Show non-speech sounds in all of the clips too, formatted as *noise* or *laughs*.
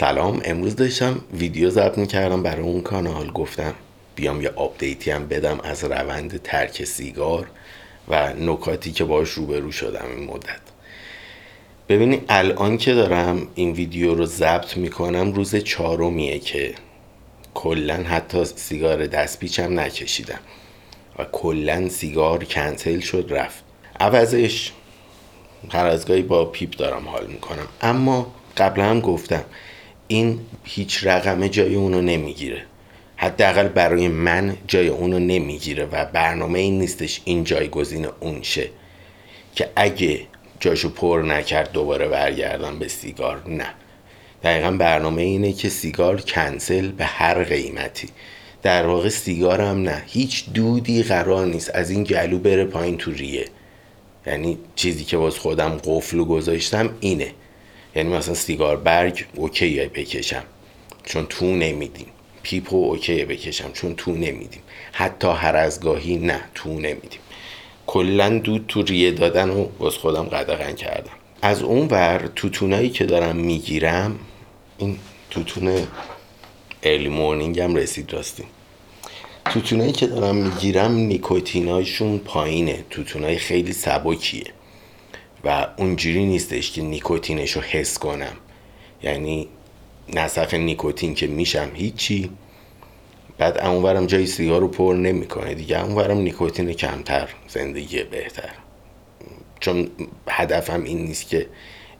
سلام امروز داشتم ویدیو ضبط می‌کردم برای اون کانال. گفتم بیام یه update ی هم بدم از روند ترک سیگار و نکاتی که باش روبرو شدم این مدت. ببینید الان که دارم این ویدیو رو ضبط می‌کنم روز چهارمیه که کلا حتی سیگار دستپیچم نکشیدم و کلا سیگار کنسل شد رفت. عوضش هر از با پیپ دارم حال می‌کنم. اما قبلا هم گفتم این هیچ رقمه جای اونو نمی‌گیره. حداقل برای من جای اونو نمی‌گیره و برنامه این نیستش این جایگزین اون شه. که اگه جاشو پر نکرد دوباره برگردم به سیگار نه. دقیقا برنامه اینه که سیگار کنسل به هر قیمتی. در واقع سیگار هم نه. هیچ دودی قرار نیست از این گلو بره پایین تو ریه. یعنی چیزی که باز خودم قفلو گذاشتم اینه. یعنی مثلا سیگار برگ اوکیه بکشم. چون تو نمیدیم. پیپو اوکیه بکشم. چون تو نمیدیم. حتی هر از گاهی نه تو نمیدیم. کلا دود تو ریه دادن و باز خودم قدغن کردم. از اون ور توتونایی که دارم می‌گیرم این توتون ارلی مورنینگ هم رسید راستیم توتونایی که دارم می‌گیرم نیکوتینایشون پایینه. توتونای خیلی سبکیه. و اونجوری نیستش که نیکوتینش رو حس کنم. یعنی نسخ نیکوتین که میشم هیچی. بعد اونورم جای سیگار رو پر نمی‌کنه دیگه. اونورم نیکوتین کمتر زندگی بهتر. چون هدفم این نیست که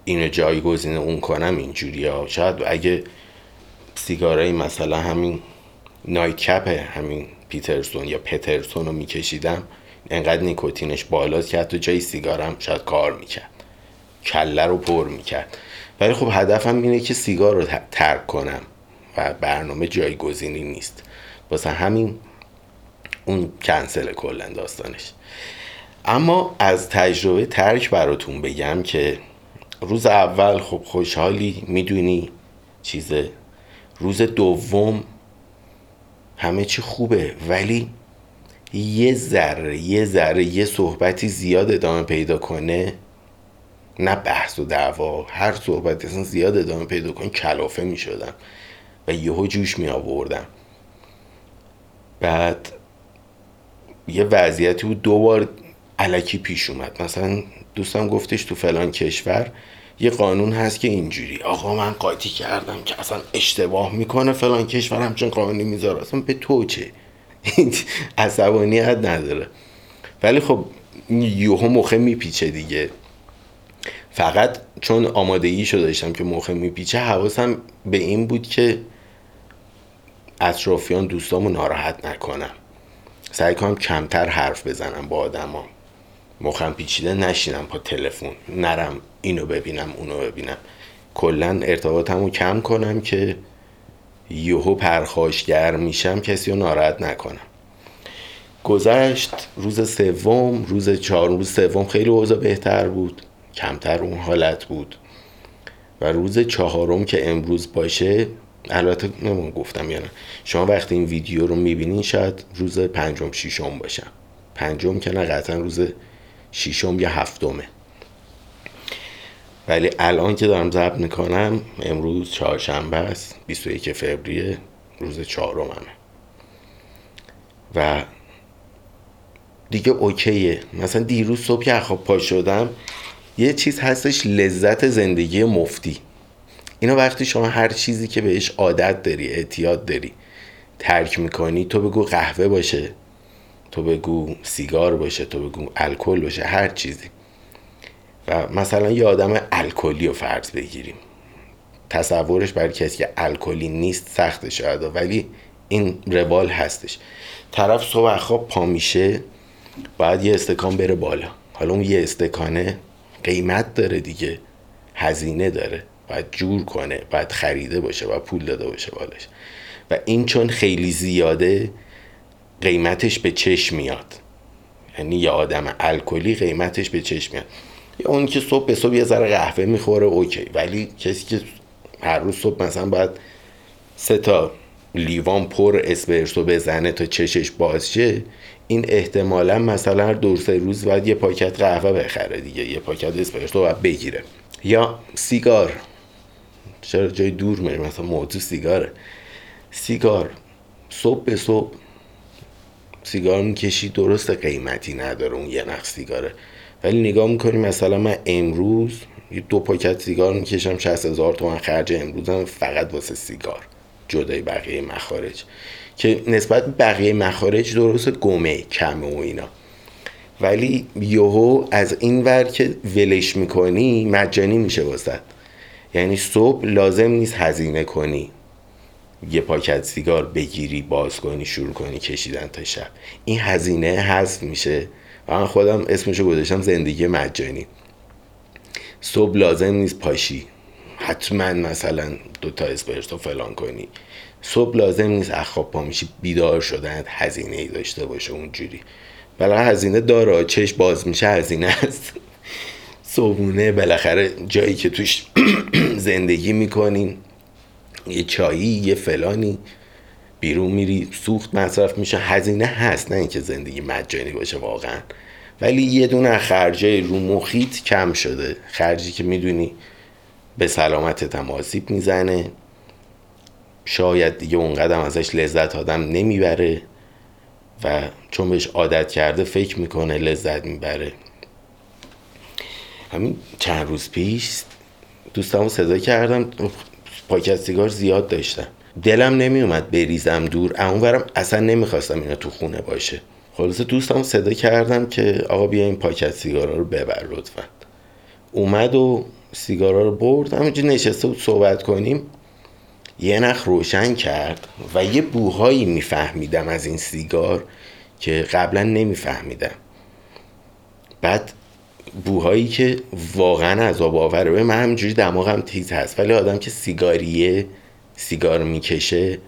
اینو جایگزین اون کنم اینجوری ها. شاید اگه سیگارای مثلا همین نایت کپ همین پیترسون یا پترسون رو میکشیدم انقدر نیکوتینش بالاست که حتی جای سیگارم شاید کار می‌کرد. کله رو پر می‌کرد. ولی خب هدفم اینه که سیگار رو ترک کنم و برنامه جایگزینی نیست. واسه همین اون کنسل کلا داستانش. اما از تجربه ترک براتون بگم که روز اول خب خوشحالی می‌دونی چیزه. روز دوم همه چی خوبه. ولی یه ذره یه ذره یه صحبتی زیاد ادامه پیدا کنه. نه بحث و دعوا هر صحبتی اصلا زیاد ادامه پیدا کنه کلافه می شدم و یهو جوش می آوردم بعد یه وضعیتی بود دو بار علکی پیش اومد. مثلا دوستم گفتش تو فلان کشور یه قانون هست که اینجوری. آقا من قاطی کردم که اصلا اشتباه می‌کنه فلان کشور همچون قانونی می‌ذاره. اصلا به تو چه؟ عصبانیت نداره. ولی خب یوهو مخه میپیچه دیگه. فقط چون آماده شده داشتم که مخه میپیچه حواسم به این بود که اطرافیان دوستامو ناراحت نکنم سعی کنم کمتر حرف بزنم با آدما. مخم پیچیده نشینم با تلفن. نرم اینو ببینم اونو ببینم. کلا ارتباطمو کم کنم که یهو پرخاشگر میشم کسی رو ناراحت نکنم. گذشت روز سوم روز چهارم روز سوم خیلی اوضاع بهتر بود. کمتر اون حالت بود. و روز چهارم که امروز باشه البته نمون گفتم یا نه. شما وقتی این ویدیو رو می‌بینین شاید روز پنجم شیشم باشم. پنجم که نه قطعا روز شیشم یا هفتمه. ولی الان که دارم ضبط می‌کنم امروز چهارشنبه است 21 فوریه روز چهارممه. و دیگه اوکیه. مثلا دیروز صبح که خواب پا شدم یه چیز هستش لذت زندگی مفتی. اینا وقتی شما هر چیزی که بهش عادت داری اعتیاد داری ترک می‌کنی تو بگو قهوه باشه تو بگو سیگار باشه تو بگو الکل باشه هر چیزی. و مثلا یه آدم الکلی رو فرض بگیریم. تصورش برای کسی که الکلی نیست سخت شاید ولی این روال هستش. طرف صبح خواب پا میشه باید یه استکان بره بالا. حالا اون یه استکانه قیمت داره دیگه هزینه داره. باید جور کنه باید خریده باشه باید پول داده باشه بالش و این چون خیلی زیاده قیمتش به چشم میاد. یعنی یه آدم الکلی قیمتش به چشم میاد. یا اون که صبح به صبح یه ذره قهوه می‌خوره اوکی. ولی کسی که هر روز صبح مثلا باید سه تا لیوان پر اسپرسو بزنه تا چشش باز شه این احتمالا مثلا هر دور سه روز باید یه پاکت قهوه بخره دیگه یه پاکت اسپرسو باید بگیره. یا سیگار. چرا جای دور میری مثلا موضوع سیگاره. سیگار. صبح به صبح سیگار می‌کشی درست قیمتی نداره اون یه نخ سیگاره. ولی نگاه می‌کنی مثلا من امروز یه دو پاکت سیگار می‌کشم 60 هزار تومن خرج امروزم فقط واسه سیگار جدای بقیه مخارج. که نسبت بقیه مخارج درست گمه کمه و اینا. ولی یهو از این ور که ولش می‌کنی مجانی میشه واسد یعنی صبح لازم نیست هزینه کنی. یه پاکت سیگار بگیری باز کنی شروع کنی کشیدن تا شب. این هزینه حذف میشه. و من خودم اسمشو گذاشتم زندگی مجانی. صبح لازم نیست پاشی. حتما مثلا دو تا اسپرتو فلان کنی. صبح لازم نیست اخواب پا میشی. بیدار شدن هزینه ای داشته باشه اونجوری. برای هزینه داره. چش باز میشه هزینه است. صبحونه بالاخره جایی که توش *clears throat* زندگی می‌کنین یه چایی یه فلانی. بیرون میری سوخت مصرف میشه. هزینه هست نه اینکه زندگی مجانی باشه واقعا. ولی یه دونه خرجه رو محیط کم شده. خرجی که می‌دونی به سلامت هم آسیب می‌زنه. شاید دیگه اونقدر ازش لذت آدم نمی‌بره و چون بهش عادت کرده فکر می‌کنه لذت می‌بره. همین چند روز پیش دوستامو صدا کردم پاکت سیگار زیاد داشتم. دلم نمیومد بریزم دور. اونورم اصلا نمی‌خواستم اینا تو خونه باشه. خلاصه دوستم صدا کردم که آقا بیا این پاکت سیگارا رو ببر لطفا. اومد و سیگارا رو برد. همینجا نشسته بود صحبت کنیم. یه نخ روشن کرد و یه بوهایی میفهمیدم از این سیگار که قبلا نمیفهمیدم. بعد بوهایی که واقعا عذاب آوره. به من همینجوری دماغم تیز هست. ولی آدم که سیگاریه سیگار می‌کشه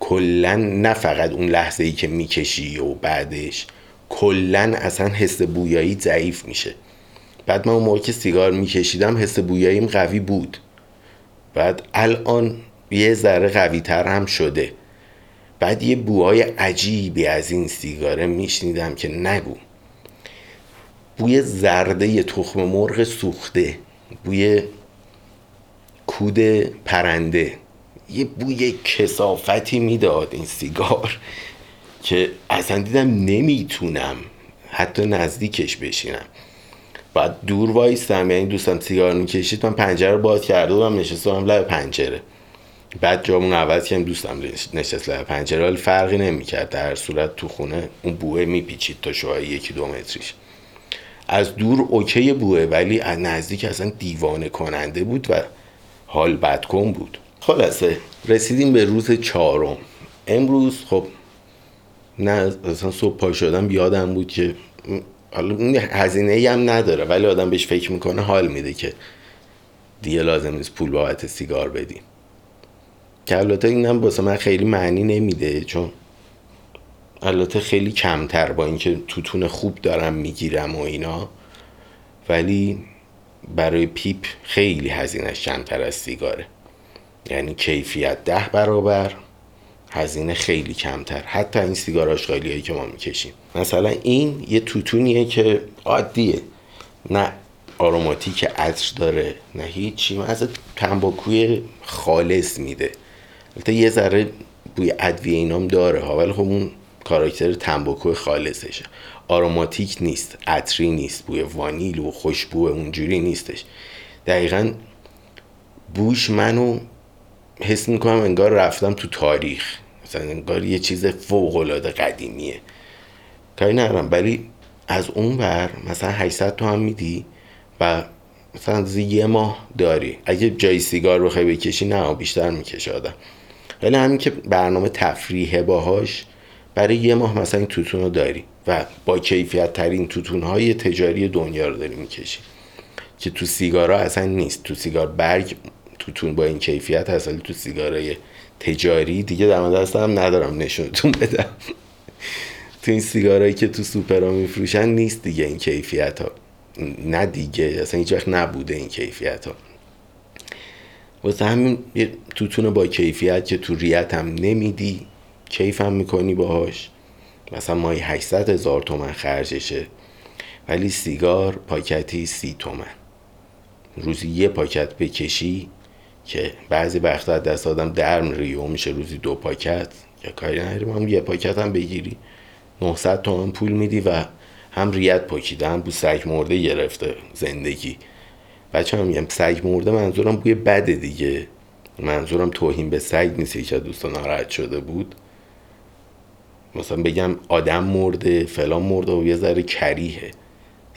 کلا نه فقط اون لحظه ای که می‌کشی و بعدش کلا اصلا حس بویایی ضعیف میشه. بعد من اون موقع که سیگار میکشیدم حس بویاییم قوی بود. بعد الان یه ذره قوی تر هم شده. بعد یه بوهای عجیبی از این سیگاره میشنیدم که نگو. بوی زرده تخم مرغ سوخته. بوی کود پرنده. یه بوی کسافتی می‌داد این سیگار که اصلا دیدم نمی‌تونم حتی نزدیکش بشینم. بعد دور وایستم یعنی دوستم سیگار می‌کشید من پنجره رو باز کرده بودم نشستم لب پنجره. بعد جامون عوض کردم دوستم نشست لب پنجره ولی فرقی نمی‌کرد. در صورت تو خونه اون بوه میپیچید تا شوهای یکی دو متریش. از دور اوکی بوه ولی از نزدیک اصلا دیوانه کننده بود و حال بدکن بود. خلاصه رسیدیم به روز چهارم. امروز خب نه اصلا صبح پا شدم یادم بود که حالا هزینه ای هم نداره ولی آدم بهش فکر می‌کنه حال میده که دیگه لازم نیست پول بابت سیگار بدیم. که البته این هم من خیلی معنی نمیده چون البته خیلی کمتر با اینکه توتون خوب دارم می‌گیرم و اینا. ولی برای پیپ خیلی هزینهش کمتر از سیگاره. یعنی کیفیت ده برابر هزینه خیلی کمتر. حتی این سیگار آشغالی هایی که ما می‌کشیم. مثلا این یه توتونیه که عادیه. نه آروماتیک عطر داره نه هیچی از تنباکوی خالص میده. البته یه ذره بوی ادویه اینام داره ها ولی خب اون کاراکتر تنباکو خالصشه. آروماتیک نیست عطری نیست بوی وانیل و خوشبو اونجوری نیستش. دقیقا بوش منو حس می‌کنم انگار رفتم تو تاریخ. مثلا انگار یه چیز فوق العاده قدیمیه. کاری ندارم ولی از اون بر مثلا 800 تو هم میدی و مثلا یه ماه داری. اگه جای سیگار رو خیلی بکشی نه بیشتر می‌کشه آدم. ولی همین که برنامه تفریحه باهاش برای یه ماه مثلا این توتون رو داری و با کیفیت ترین توتون های تجاری دنیا رو داری می‌کشی. که تو سیگارا اصلا نیست. تو سیگار برگ توتون با این کیفیت هست ولی تو سیگارای تجاری دیگه دم دستم ندارم نشونتون بدم. *laughs* تو این سیگارایی که تو سوپرا میفروشن نیست دیگه این کیفیت ها نه دیگه اصلا هیچ وقت نبوده این کیفیت ها واسه همین توتون با کیفیت که تو ریت هم نمیدی کیف هم می‌کنی باهاش. مثلا ماهی 800 هزار تومن خرجشه ولی سیگار پاکتی سی تومن. روزی یه پاکت بکشی که بعضی وقتا دست آدم در میره میشه روزی دو پاکت. یا کاری نداریم هم یه پاکت هم بگیری. 900 تومن پول میدی و هم ریت پاکیده هم بو سگ مرده گرفته زندگی. بچه هم میگم سگ مرده منظورم بوی بده دیگه. منظورم توهین به سگ نیست که دوستان ناراحت شده بود. مثلا بگم آدم مرده فلان مرده و یه ذره کریه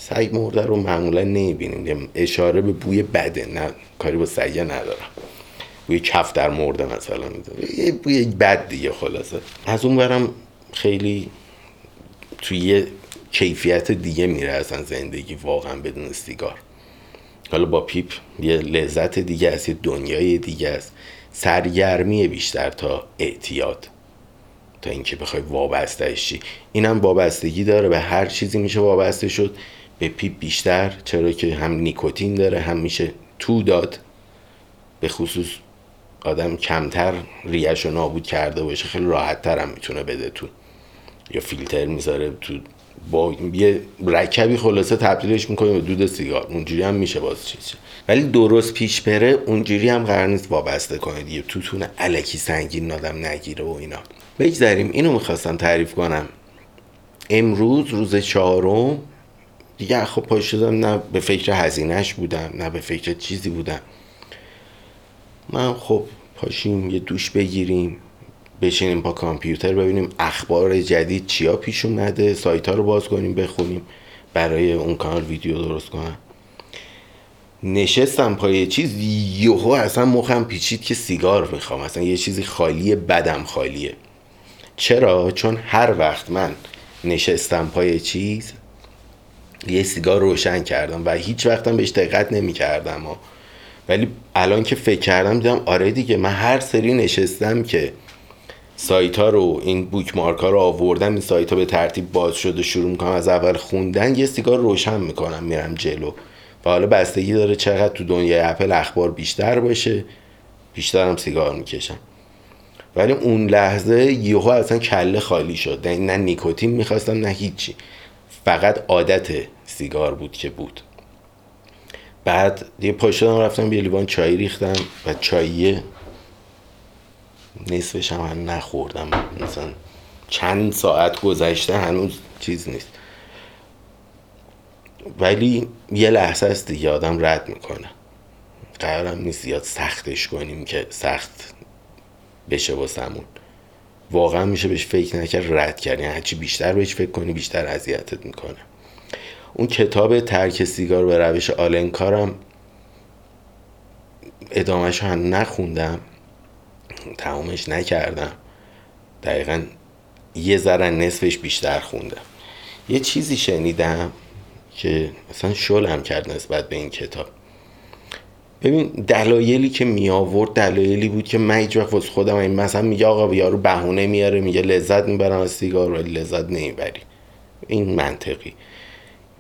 سگ مرده رو معمولا نمی‌بینیم. اشاره به بوی بده. نه کاری با سگه ندارم. بوی کف در مرده مثلا. یه بوی بد دیگه خلاصه. از اون برم خیلی توی یه کیفیت دیگه میره اصلا زندگی واقعا بدون سیگار. حالا با پیپ یه لذت دیگه است یه دنیای دیگه است. سرگرمی بیشتر تا اعتیاد. تا اینکه بخوای وابسته چی. اینم وابستگی داره. به هر چیزی میشه وابسته شد. پیپ بیشتر چرا که هم نیکوتین داره هم میشه تو داد. به خصوص آدم کمتر ریش رو نابود کرده باشه خیلی راحت تر هم می‌تونه بده تو. یا فیلتر می‌ذاره تو با یه رکبی خلاصه تبدیلش می‌کنه به دود سیگار. اونجوری هم میشه باز چیزی ولی درست پیش بره اونجوری هم قرار نیست وابسته کنه دیگه توتون علکی سنگین آدم نگیره و اینا. بگذاریم اینو می‌خواستم تعریف کنم. امروز روز چهارم دیگه خب پا شدم نه به فکر هزینهش بودم نه به فکر چیزی بودم. من خب پاشیم یه دوش بگیریم بشینیم با کامپیوتر ببینیم اخبار جدید چیا پیش اومده سایت ها رو باز کنیم بخونیم برای اون کانال ویدیو درست کنم نشستم پای چیز یهو اصلا مخم پیچید که سیگار می‌خوام اصلا یه چیزی خالیه بدم خالیه. چرا؟ چون هر وقت من نشستم پای چیز یه سیگار روشن کردم و هیچ وقتم بهش دقت نمی کردم ولی الان که فکر کردم دیدم آره دیگه من هر سری نشستم که سایت ها رو این بوک مارک ها رو آوردم این سایت ها به ترتیب باز شده شروع می‌کنم از اول خوندن یه سیگار روشن می‌کنم میرم جلو. و حالا بستگی داره چقدر تو دنیای اپل اخبار بیشتر باشه بیشترم سیگار می‌کشم. ولی اون لحظه یهو اصلا کله خالی شد. نه نیکوتین می‌خواستم نه هیچی. فقط عادت سیگار بود که بود. بعد یه پاشدم رفتم یه لیوان چای ریختم و چاییه نصفش هم نخوردم. مثلا چند ساعت گذشته هنوز چیز نیست. ولی یه لحظه است دیگه آدم رد می‌کنه. قرارم نیست زیاد سختش کنیم که سخت بشه واسمون. واقعا میشه بهش فکر نکرد رد کرد. یعنی هرچی بیشتر بهش فکر کنی بیشتر اذیتت می‌کنه. اون کتاب ترک سیگار به روش آلنکارم ادامهش هم نخوندم. تمامش نکردم. دقیقا یه ذره نصفش بیشتر خوندم. یه چیزی شنیدم که مثلا شلم کرد نسبت به این کتاب. ببین دلایلی که می آورد دلایلی بود که من هیچ وقت خودم این مثلا میگه آقا یارو بهونه میاره میگه لذت می‌برم از سیگار ولی لذت نمی‌بری. این منطقی.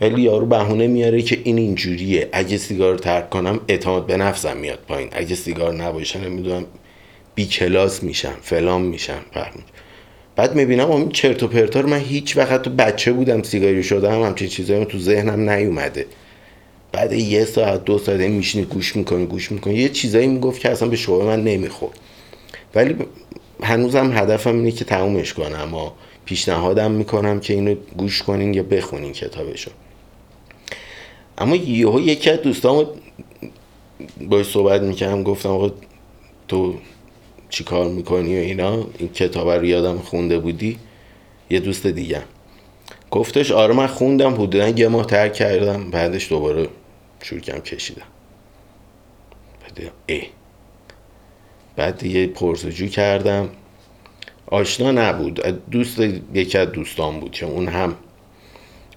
ولی یارو بهونه میاره که این اینجوریه. اگه سیگار ترک کنم اعتماد به نفسم میاد پایین. اگه سیگار نباشه نمی‌دونم بی کلاس میشم فلان میشم فهمید بعد می‌بینم این چرت و پرتا رو من هیچ وقت تو بچه بودم سیگاری شدم همچین چیزایی تو ذهنم نیومده. بعد یه ساعت دو ساعت میشینی گوش می‌کنی گوش می‌کنی یه چیزایی می‌گفت که اصلا به شعور من نمی‌خورد. ولی هنوزم هدفم اینه که تمومش کنم اما پیشنهادم می‌کنم که اینو گوش کنین یا بخونین کتابشو. اما یهو یکی از دوستام باش صحبت می‌کردم گفتم آقا تو چی کار می‌کنی و اینا؟ این کتاب رو یادم خونده بودی؟ یه دوست دیگه. گفتش آره من خوندم حدودا یه ماه ترک کردم بعدش دوباره شروع کشیدم. بعد ای بعد دیگه پرسجو کردم. آشنا نبود. دوست یکی از دوستان بود که اون هم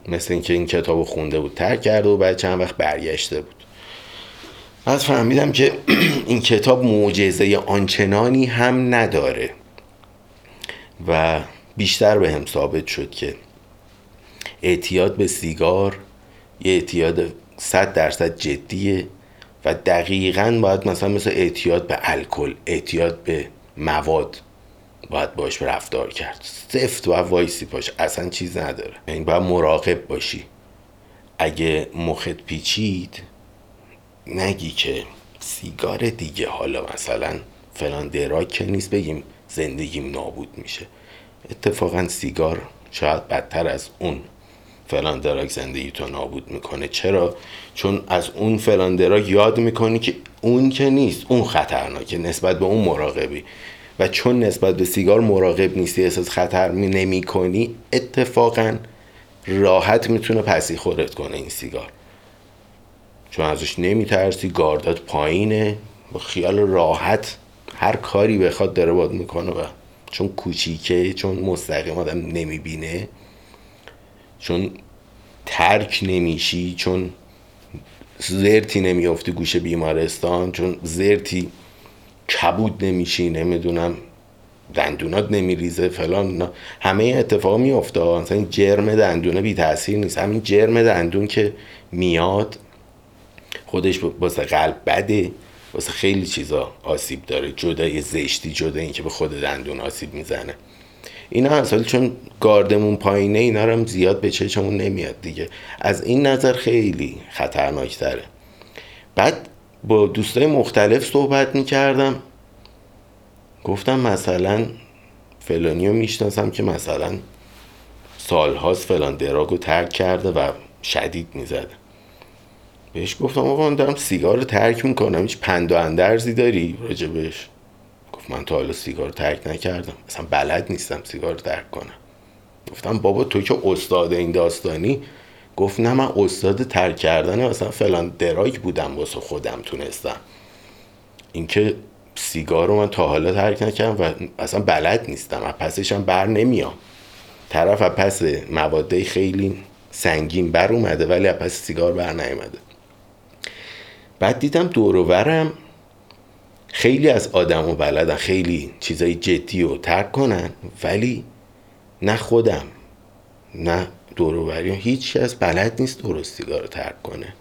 مثل اینکه این کتاب خونده بود ترک کرده و بعد چند وقت برگشته بود. بعد فهمیدم که *clears throat* این کتاب معجزه آنچنانی هم نداره و بیشتر به هم ثابت شد که اعتیاد به سیگار یه اعتیاد صد درصد جدیه و دقیقا باید مثلا مثل اعتیاد به الکل اعتیاد به مواد باید باش رفتار کرد. سفت و وایسی باش اصلا چیز نداره. این یعنی باید مراقب باشی. اگه مخت پیچید نگی که سیگار دیگه. حالا مثلا فلان دراک که نیست بگیم زندگیم نابود میشه. اتفاقا سیگار شاید بدتر از اون فلان دراگ زندگی تو نابود می‌کنه. چرا؟ چون از اون فلان دراگ یاد می‌کنی که اون که نیست اون خطرناکه نسبت به اون مراقبی. و چون نسبت به سیگار مراقب نیستی احساس خطر می نمی کنی اتفاقا راحت می‌تونه پسی خورت کنه این سیگار. چون ازش نمیترسی گاردات پایینه با خیال راحت هر کاری بخواد داره باد می‌کنه و چون کوچیکه چون مستقیم آدم نمی‌بینه چون ترک نمیشی چون زرتی نمیافتی گوشه بیمارستان چون زرتی کبود نمیشی نمی‌دونم دندونات نمیریزه فلان همه اتفاق میافته. مثلا جرم دندونه بی تاثیر نیست. همین جرم دندون که میاد خودش واسه قلب بده واسه خیلی چیزا آسیب داره. جدای زشتی جدا اینکه به خود دندون آسیب می‌زنه. اینا اصلا چون گاردمون پایینه اینا رو هم زیاد به چشمون نمیاد دیگه. از این نظر خیلی خطرناکتره. بعد با دوستای مختلف صحبت می‌کردم. گفتم مثلا فلانی رو می‌شناسم که مثلا سالهاست فلان دراگ رو ترک کرده و شدید می‌زده بهش گفتم آقا من دارم سیگار رو ترک می‌کنم هیچ پند و اندرزی داری راجبش من تا حالا سیگار ترک نکردم. اصلا بلد نیستم سیگار ترک کنم. گفتم بابا تو که استاد این داستانی؟ گفت نه من استاد ترک کردن اصلا فلان drug بودم واسه خودم تونستم. اینکه سیگار رو من تا حالا ترک نکردم و اصلا بلد نیستم از پسشم بر نمیام. طرف از پس مواده خیلی سنگین بر اومده ولی از پس سیگار بر نیومده. بعد دیدم دوروورم خیلی از آدم و بلدن خیلی چیزای جدی رو ترک کنن ولی نه خودم نه دوروبری هیچ از بلد نیست درست سیگار رو ترک کنه.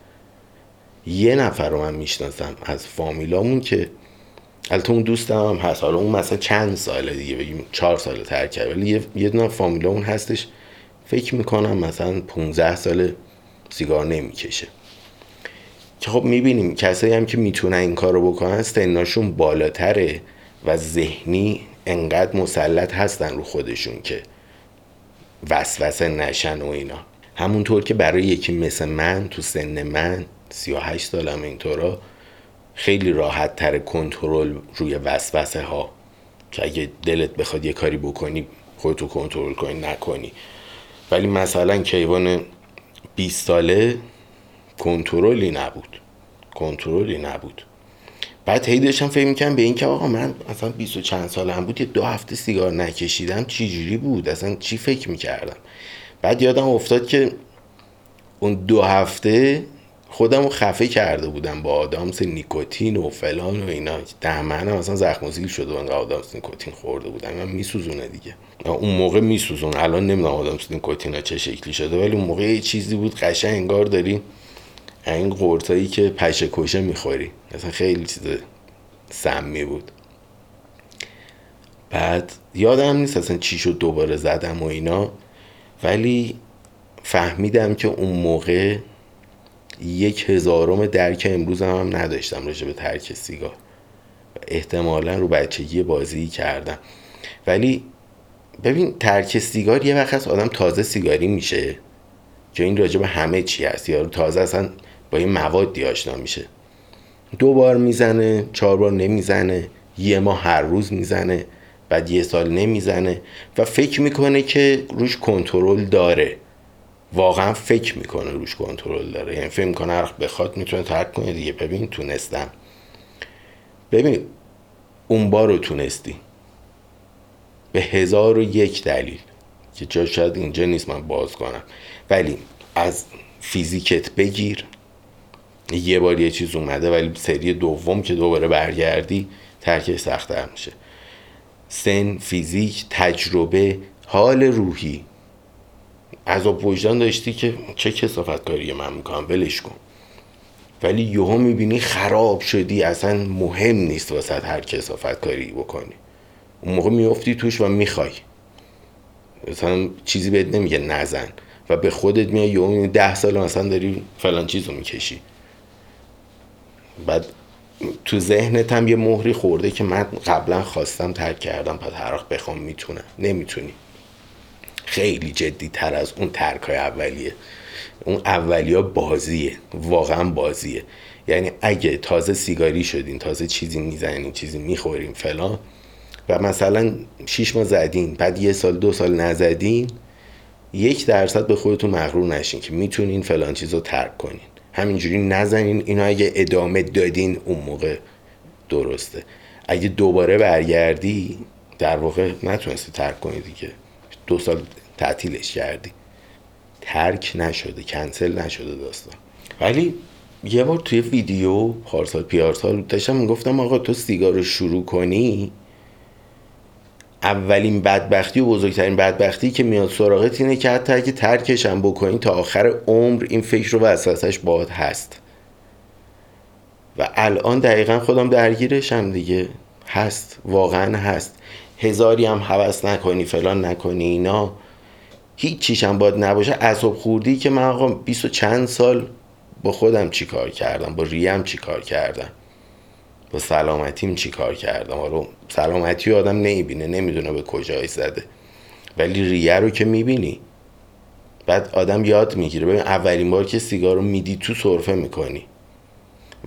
یه نفر رو من می‌شناسم از فامیلامون که البته اون دوستم هم هست. حالا اون مثلا چند ساله دیگه بگیم چهار ساله ترک کرد ولی یه, دونه فامیلامون هستش. فکر می‌کنم مثلا 15 سال سیگار نمی‌کشه. که خب می‌بینیم کسایی هم که می‌تونن این کار رو بکنن سناشون بالاتره و ذهنی انقدر مسلط هستن رو خودشون که وسوسه نشن و اینا. همونطور که برای یکی مثل من تو سن من 38 سالم اینطورا خیلی راحت تر کنترل روی وسوسه ها که اگه دلت بخواد یه کاری بکنی خودتو کنترل کنی نکنی. ولی مثلا کیوان 20 ساله کنترلی نبود. کنترلی نبود. بعد هی داشتم فکر می‌کنم به این که آقا من اصلا 20 و چند سالم بود یه دو هفته سیگار نکشیدم چی جوری بود؟ اصلا چی فکر می‌کردم؟ بعد یادم افتاد که اون دو هفته خودم رو خفه کرده بودم با آدامس نیکوتین و فلان و اینا. دهمنم اصلا زخم شده و آدامس نیکوتین خورده بودم من میسوزونه دیگه. اون موقع میسوزون. الان نمی‌دونم آدامس نیکوتین ها چه شکلی شده ولی اون موقع یه چیزی بود قشنگ انگار داری این قرتایی که پشه کشه می‌خوری. اصلا خیلی چیز سمی بود. بعد یادم نیست اصلا چی شد دوباره زدم و اینا. ولی فهمیدم که اون موقع یک هزارم درک امروز هم, هم نداشتم راجع به ترک سیگار. احتمالا رو بچگی بازی کردم. ولی ببین ترک سیگار یه وقت آدم تازه سیگاری میشه. که این راجع به همه چی هست. یا تازه اصلا با این موادی آشنا میشه. دو بار می‌زنه چهار بار نمی‌زنه یه ماه هر روز می‌زنه بعد یه سال نمی‌زنه و فکر می‌کنه که روش کنترل داره. واقعا فکر می‌کنه روش کنترل داره. یعنی فکر می‌کنه هر بخواد می‌تونه ترک کنه دیگه. ببین تونستم. ببین اون بار رو تونستی. به هزار و یک دلیل که جا شاید اینجا نیست من باز کنم. ولی از فیزیکت بگیر. یه بار یه چیز اومده ولی سری دوم که دوباره برگردی ترکش سختتر میشه. سن فیزیک تجربه حال روحی. از وجدان داشتی که چه کسافت کاری من می‌کنم؟ ولش کن. ولی یهو می‌بینی خراب شدی اصلا مهم نیست واسه هر کسافت کاری بکنی. اون موقع میافتی توش و می‌خوای. مثلا چیزی بهت نمیگه نزن. و به خودت میای یهو ده سال مثلا داری فلان چیزو می‌کشی. بعد تو ذهنت هم یه مهری خورده که من قبلا خواستم ترک کردم پس هر وقت بخوام می‌تونم. نمی‌تونی. خیلی جدی تر از اون ترک های اولیه. اون اولیا بازیه. واقعا بازیه. یعنی اگه تازه سیگاری شدین تازه چیزی می‌زنین چیزی می‌خورین فلان و مثلا شیش ماه زدین بعد یه سال دو سال نزدین یک درصد به خودتون مغرور نشین که می‌تونین فلان چیز رو ترک کنین. همینجوری نزنین. اینا اگه ادامه دادین اون موقع درسته. اگه دوباره برگردی در واقع نتونستی ترک کنی دیگه. دو سال تعطیلش کردی. ترک نشده کنسل نشده داستان. ولی یه بار توی ویدیو پارسال پیارسال داشتم می‌گفتم آقا تو سیگار رو شروع کنی اولین بدبختی و بزرگترین بدبختی که میاد سراغت اینه که حتی اگه ترکش هم بکنی تا آخر عمر این فکر رو وسوسش باد هست. و الان دقیقا خودم درگیرشم دیگه. هست. واقعا هست. هزاری هم حوض نکنی فلان نکنی اینا. هیچ چیش هم باید نباشه. عصب خوردی که من آقا بیست و چند سال با خودم چی کار کردم؟ با ریم چی کار کردم؟ با سلامتیم چی کار کردم؟ حالا سلامتی آدم نمی‌بینه نمی‌دونه به کجای زده. ولی ریه رو که می‌بینی. بعد آدم یاد می‌گیره. ببین اولین بار که سیگار رو میدی تو سرفه می‌کنی.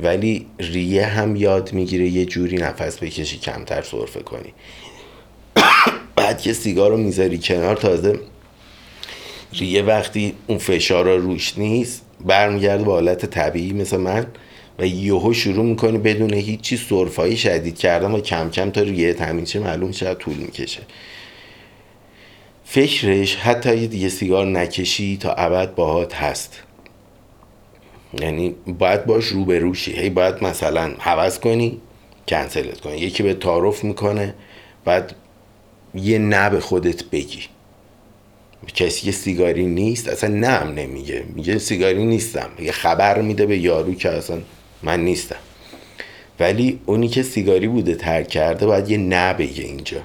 ولی ریه هم یاد می‌گیره یه جوری نفس بکشی کمتر سرفه کنی. بعد که سیگار رو می‌ذاری کنار تازه ریه وقتی اون فشار روش نیست برمیگرده به حالت طبیعی. مثل من و یهو شروع می‌کنی بدون هیچی سرفایی شدید کردن و کم کم تا ریه تمیز شه معلوم شد طول می‌کشه. فکرش حتی یه دیگه سیگار نکشی تا ابد باهات هست. یعنی باید باش روبروشی هی باید مثلا حوض کنی کنسلت کنی. یکی به تعارف می‌کنه بعد یه نه به خودت بگی. کسی که سیگاری نیست اصلا نم نمیگه. میگه سیگاری نیستم. یه خبر میده به یارو که اصلا من نیستم. ولی اونی که سیگاری بوده ترک کرده باید یه نه بگه اینجا.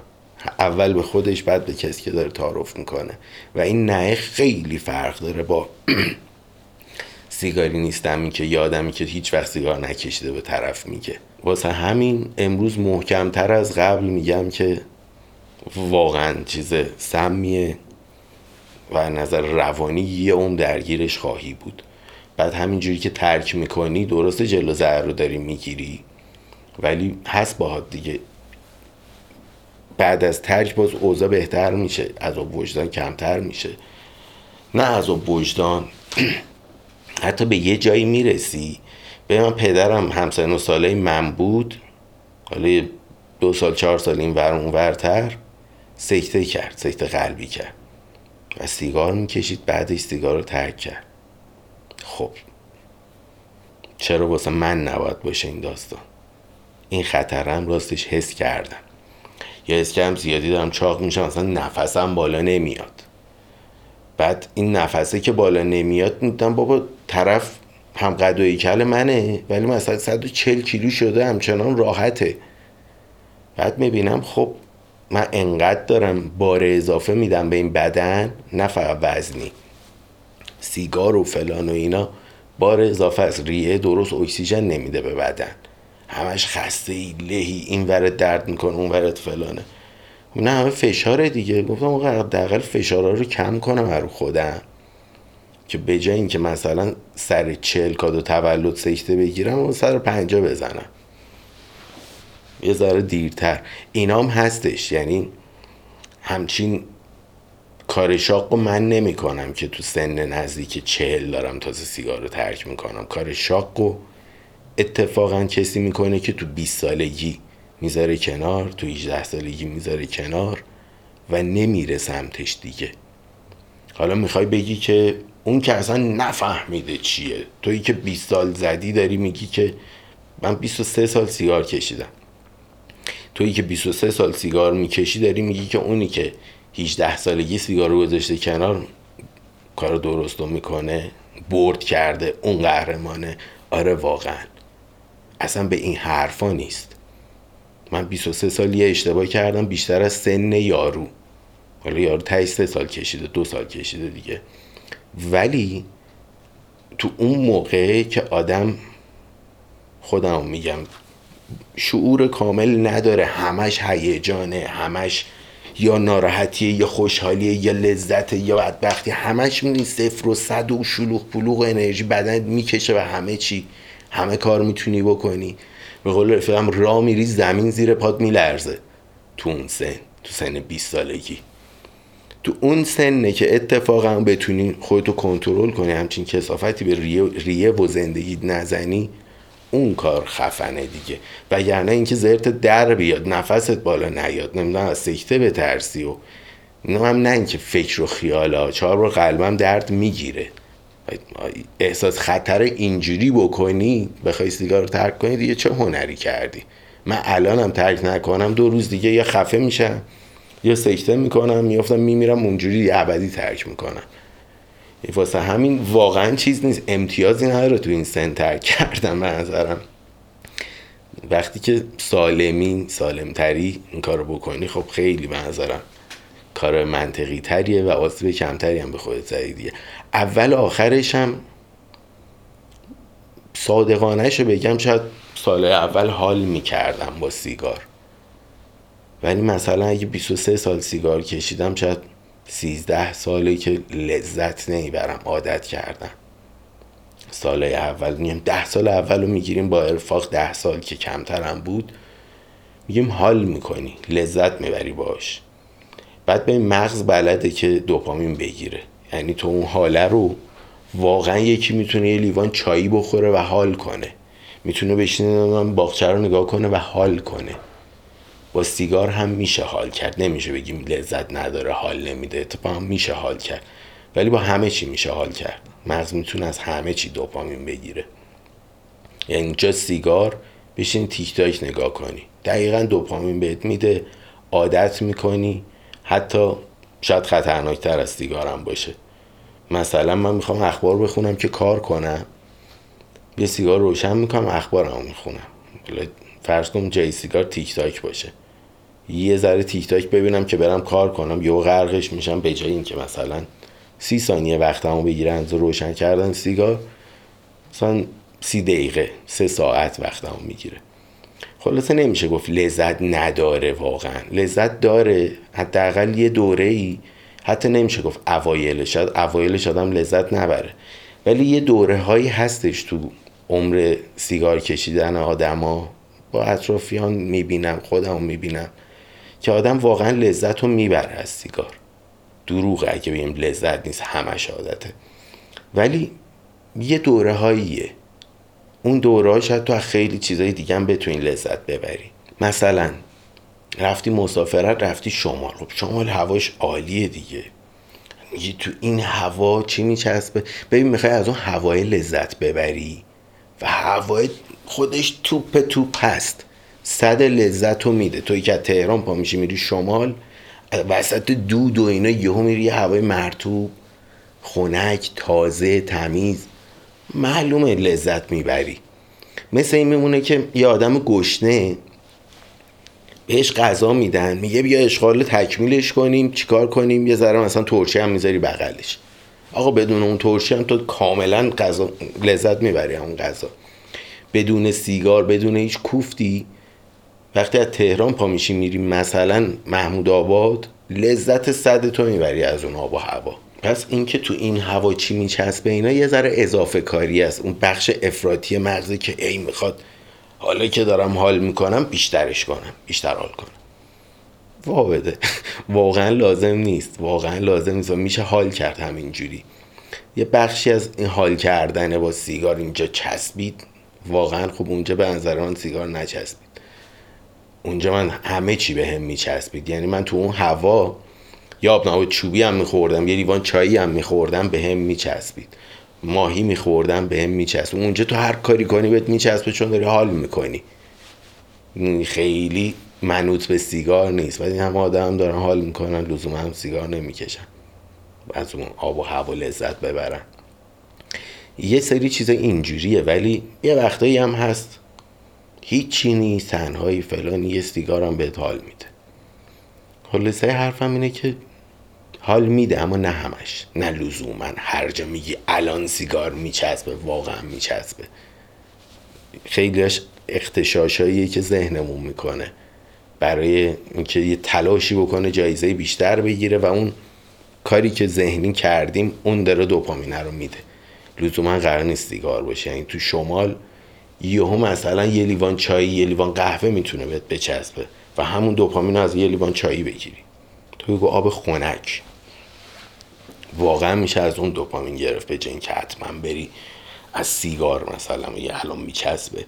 اول به خودش بعد به کسی که داره تعارف می‌کنه. و این نه خیلی فرق داره با *clears throat* سیگاری نیستم که یادمی که هیچ وقت سیگار نکشیده به طرف میگه. واسه همین امروز محکمتر از قبل میگم که واقعا چیز سمیه و نظر روانی یه اون درگیرش خواهی بود. بعد همینجوری که ترک می‌کنی درست جلو زهر رو داری می‌گیری. ولی هست باهات دیگه. بعد از ترک باز اوضاع بهتر میشه. از وجدان کمتر میشه. نه از وجدان. *clears throat* حتی به یه جایی می‌رسی. به من پدرم همسن و ساله من بود. حالا دو سال چهار سال این ور اون ورتر سکته کرد سکته قلبی کرد. و سیگار می‌کشید بعدش سیگار رو ترک کرد. خب چرا واسه من نباید باشه این داستان؟ این خطرم راستش حس کردم. یا حس کردم زیادی دارم چاق میشم اصلا نفسم بالا نمیاد. بعد این نفسه که بالا نمیاد میدم بابا طرف هم قد و کل منه ولی مثلا 140 کیلو شده همچنان راحته. بعد می‌بینم خب من انقدر دارم بار اضافه میدم به این بدن نه فقط وزنی. سیگار و فلان و اینا بار اضافه از ریه درست اکسیژن نمیده به بدن. همش خسته ای لهی این ورد درد می‌کنه اون ورد فلانه. نه همه فشاره دیگه. گفتم آقا حداقل فشارا رو کم کنم رو خودم. که به جای اینکه مثلا سر چل کاد و تولد سکته بگیرم و سر پنجا بزنم. یه ذره دیرتر. اینام هستش. یعنی همچین کار شاق من نمی کنم که تو سن نزدیک چهل دارم تازه سیگار رو ترک می‌کنم. کار شاق اتفاقا کسی می‌کنه که تو 20 سالگی می‌ذاره کنار تو 18 سالگی می‌ذاره کنار و نمیره سمتش دیگه. حالا می‌خوای بگی که اون که اصلا نفهمیده چیه. تویی که 20 سال زدی داری میگی که من 23 سال سیگار کشیدم. تویی که 23 سال سیگار می‌کشی داری میگی که اونی که 18 سالگی سیگار رو گذاشته کنار کار درست می‌کنه برد کرده اون قهرمانه. آره واقعا. اصلا به این حرفا نیست. من 23 سال یه اشتباه کردم بیشتر از سن یارو. حالا یارو تایی سه سال کشیده دو سال کشیده دیگه. ولی تو اون موقع که آدم خودم میگم شعور کامل نداره. همش هیجانه همش یا ناراحتیه یا خوشحالیه یا لذت یا بدبختی همش می‌دونی صفر و صد و شلوغ پلوغ و انرژی بدن می‌کشه و همه چی همه کار می‌تونی بکنی. به قول رفیقم را میری زمین زیر پاد میلرزه. تو اون سن تو سن 20 سالگی. تو اون سنه که اتفاقا بتونی خودتو کنترل کنی همچین کسافتی به ریه, ریه و زندگی نزنی اون کار خفنه دیگه. و یعنی اینکه زرت در بیاد نفست بالا نیاد. نمی‌دونم از سکته ترسی و اینا هم نه اینکه فکر و خیالا چهار بار قلبم درد می‌گیره. احساس خطر اینجوری بکنی بخوای سیگار رو ترک کنی دیگه چه هنری کردی؟ من الانم ترک نکنم دو روز دیگه یا خفه میشم یا سکته می‌کنم میافتم میمیرم اونجوری ابدی ترک می‌کنم. واسه همین واقعا چیز نیست. امتیازی نداره تو این سن ترک کردم به نظرم. وقتی که سالمین سالمتری این کارو بکنی خب خیلی به نظرم کار منطقی تریه و آسیب کمتری هم به خودت زدی دیگه. اول آخرش هم صادقانه رو بگم شاید سال اول حال می‌کردم با سیگار. ولی مثلا اگه 23 سال سیگار کشیدم شاید 13 سالی که لذت نمی‌برم عادت کردم سال اول میگم ده سال اول رو می‌گیریم با ارفاق ده سال که کمترم بود میگیم حال می‌کنی لذت می‌بری باش. بعد به مغز بلده که دوپامین بگیره. یعنی تو اون حاله رو واقعا یکی می‌تونه یه لیوان چایی بخوره و حال کنه. می‌تونه بشینه باغچه رو نگاه کنه و حال کنه. با سیگار هم میشه حال کرد. نمیشه بگیم لذت نداره حال نمیده. اتفاقا میشه حال کرد. ولی با همه چی میشه حال کرد. مغز می‌تونه از همه چی دوپامین بگیره. یعنی اینجا سیگار بشین تیک تاک نگاه کنی. دقیقا دوپامین بهت میده عادت می‌کنی. حتی شاید خطرناکتر از سیگارم باشه. مثلا من می‌خوام اخبار بخونم که کار کنم. یه سیگار روشن می‌کنم اخبارم می‌خونم. فرض کنم جای سیگار تیک تاک باشه. یه ذره تیک تاک ببینم که برم کار کنم. یه غرقش میشم به جای اینکه مثلا سی ثانیه وقتمو بگیرن روشن کردن سیگار مثلا سی دقیقه سه ساعت وقتمو می‌گیره. خلاصه نمیشه گفت لذت نداره واقعا. لذت داره. حداقل یه دوره ای حتی نمیشه گفت اوایلش. شاید اوایلش آدم لذت نبره. ولی یه دوره هایی هستش تو عمر سیگار کشیدن آدما. با اطرافیان می‌بینم خودم می‌بینم که آدم واقعا لذت رو می‌بره از سیگار. دروغ اگه بگیم لذت نیست همش عادته. ولی یه دوره هاییه اون دوره شاید تو خیلی چیزای دیگه هم بتونی لذت ببری. مثلا رفتی مسافرت رفتی شمال. خب شمال هواش عالیه دیگه. میگی تو این هوا چی میچسبه؟ ببین می‌خوای از اون هوای لذت ببری و هوای خودش توپ توپ هست. صد لذت رو میده. توی که تهران پا میشی میری شمال وسط دود و اینا یهو میری یه هوای مرتوب خنک تازه تمیز. معلومه لذت می‌بری. مثل این میمونه که یه آدم گشنه بهش غذا میدن میگه بیا اشغال تکمیلش کنیم چیکار کنیم؟ یه ذره مثلا ترشی هم می‌ذاری بغلش. آقا بدون اون ترشی هم تو کاملا غذا لذت می‌بری اون غذا. بدون سیگار بدون هیچ کوفتی. وقتی از تهران پا میشی میری مثلا محمود آباد لذت صد تو می‌بری از اون آب و هوا. پس اینکه تو این هوا چی میچسبه اینا یه ذره اضافه کاری است. اون بخش افراطی مغزی که ای می‌خواد حالا که دارم حال می‌کنم بیشترش کنم بیشتر حال کنم. وابده *laughs* واقعا لازم نیست. واقعا لازم نیست. و میشه حال کرد همینجوری. یه بخشی از این حال کردن با سیگار اینجا چسبید. واقعا خب اونجا به نظر من سیگار نچسبید. اونجا من همه چی به هم میچسبید. یعنی من تو اون هوا یا آب چوبی هم میخوردم یه لیوان چایی هم میخوردم به هم میچسبید. ماهی میخوردم به هم میچسب اونجا تو هر کاری کنی بهت میچسبه چون داری حال می‌کنی. خیلی منوط به سیگار نیست. ولی هم آدم دارن حال می‌کنن لزوم هم سیگار نمی‌کشن. از اون آب و هوا لذت ببرن. یه سری چیز اینجوریه ولی یه وقتایی هم هست. هیچی نیست تنهایی فلان یه سیگار هم بهت حال میده. خلاصه حرفم اینه که حال میده اما نه همش نه لزوما. هر جا میگی الان سیگار میچسبه واقعا میچسبه. خیلیش اختشاشاییه که ذهنمون می‌کنه. برای اینکه یه تلاشی بکنه جایزه بیشتر بگیره و اون کاری که ذهنی کردیم اون داره دوپامینه رو میده. لزوما قرار نیست سیگار باشه. یعنی تو شمال یهو مثلا یه لیوان چای یه لیوان قهوه می‌تونه بهت بچسبه و همون دوپامین از یه لیوان چایی بگیری. تو بگو آب خنک. واقعا میشه از اون دوپامین گرفت به جن که حتما بری از سیگار مثلا یه الان میچسبه.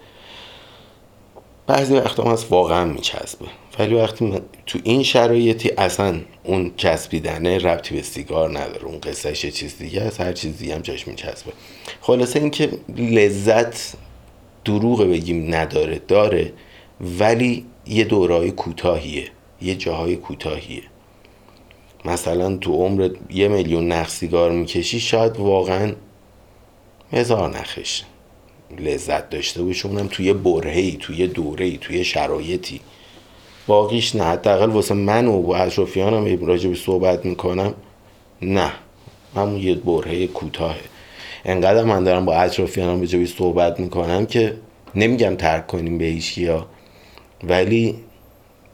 بعضی وقتا هست واقعا میچسبه. ولی وقتی تو این شرایطی اصلا اون چسبیدنه ربطی به سیگار نداره. اون قصهش چیز دیگه از هر چیز دیگه هم جاش میچسبه. خلاصه اینکه لذت دروغ بگیم نداره داره ولی یه دورای کوتاهیه یه جاهای کوتاهیه. مثلا تو عمر یه میلیون نخ سیگار می‌کشی شاید واقعا هزار نخش لذت داشته باشه اونم توی برهی توی دوره توی شرایطی. باقیش نه. حداقل واسه من و با اطرافیانم راجع به صحبت می‌کنم. نه. همون یه برهه کوتاهه. انقدر من دارم با اطرافیانم به جایی صحبت می‌کنم که نمیگم ترک کنیم به ها ولی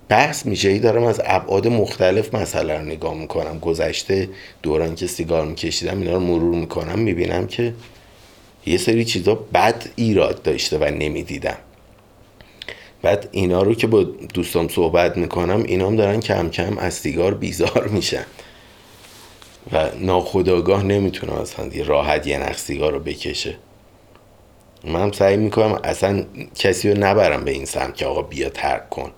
بحث میشه. ای دارم از ابعاد مختلف مسئله رو نگاه می‌کنم. گذشته دوران که سیگار میکشیدم اینا رو مرور می‌کنم می‌بینم که یه سری چیزا بد ایراد داشته و نمی‌دیدم. بعد اینا رو که با دوستام صحبت می‌کنم اینام دارن کم کم از سیگار بیزار میشن. و ناخداگاه نمی‌تونه اصلا راحت یه نخ سیگار رو بکشه. من سعی می‌کنم اصلا کسی رو نبرم به این سمت که آقا بیا ترک کن.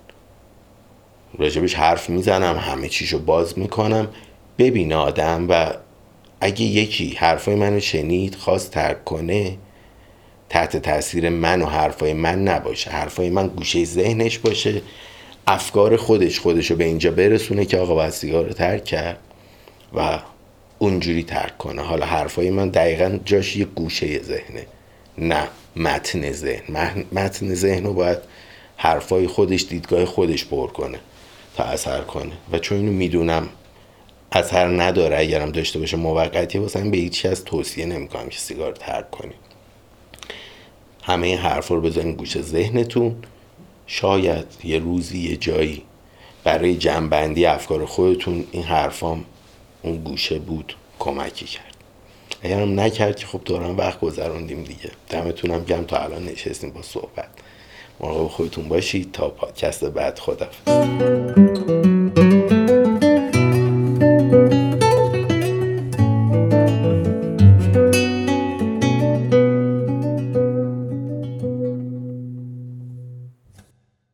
راجبش حرف می‌زنم همه چیشو باز می‌کنم. ببین آدم و اگه یکی حرفای منو شنید خواست ترک کنه تحت تاثیر من و حرفای من نباشه. حرفای من گوشه ذهنش باشه. افکار خودش خودش رو به اینجا برسونه که آقا باید سیگار رو ترک کرد و اونجوری ترک کنه. حالا حرفای من دقیقا جاش یه گوشه ذهنه نه متن ذهن. متن ذهن رو باید حرفای خودش دیدگاه خودش پر کنه تا اثر کنه. و چون اینو می‌دونم اثر نداره. اگرم داشته باشه موقتی واسه به هیچی از توصیه نمی‌کنم که سیگار ترک کنیم. همه این حرفا رو بذارین گوش ذهنتون. شاید یه روزی یه جایی برای جنبندی افکار خودتون این حرفام اون گوشه بود کمکی کرد. اگرم نکرد که خب دوران وقت گذروندیم دیگه. دمتونم گم تا الان نشستیم با صحبت. مراقب خودتون باشید. تا پادکست بعد خدافظ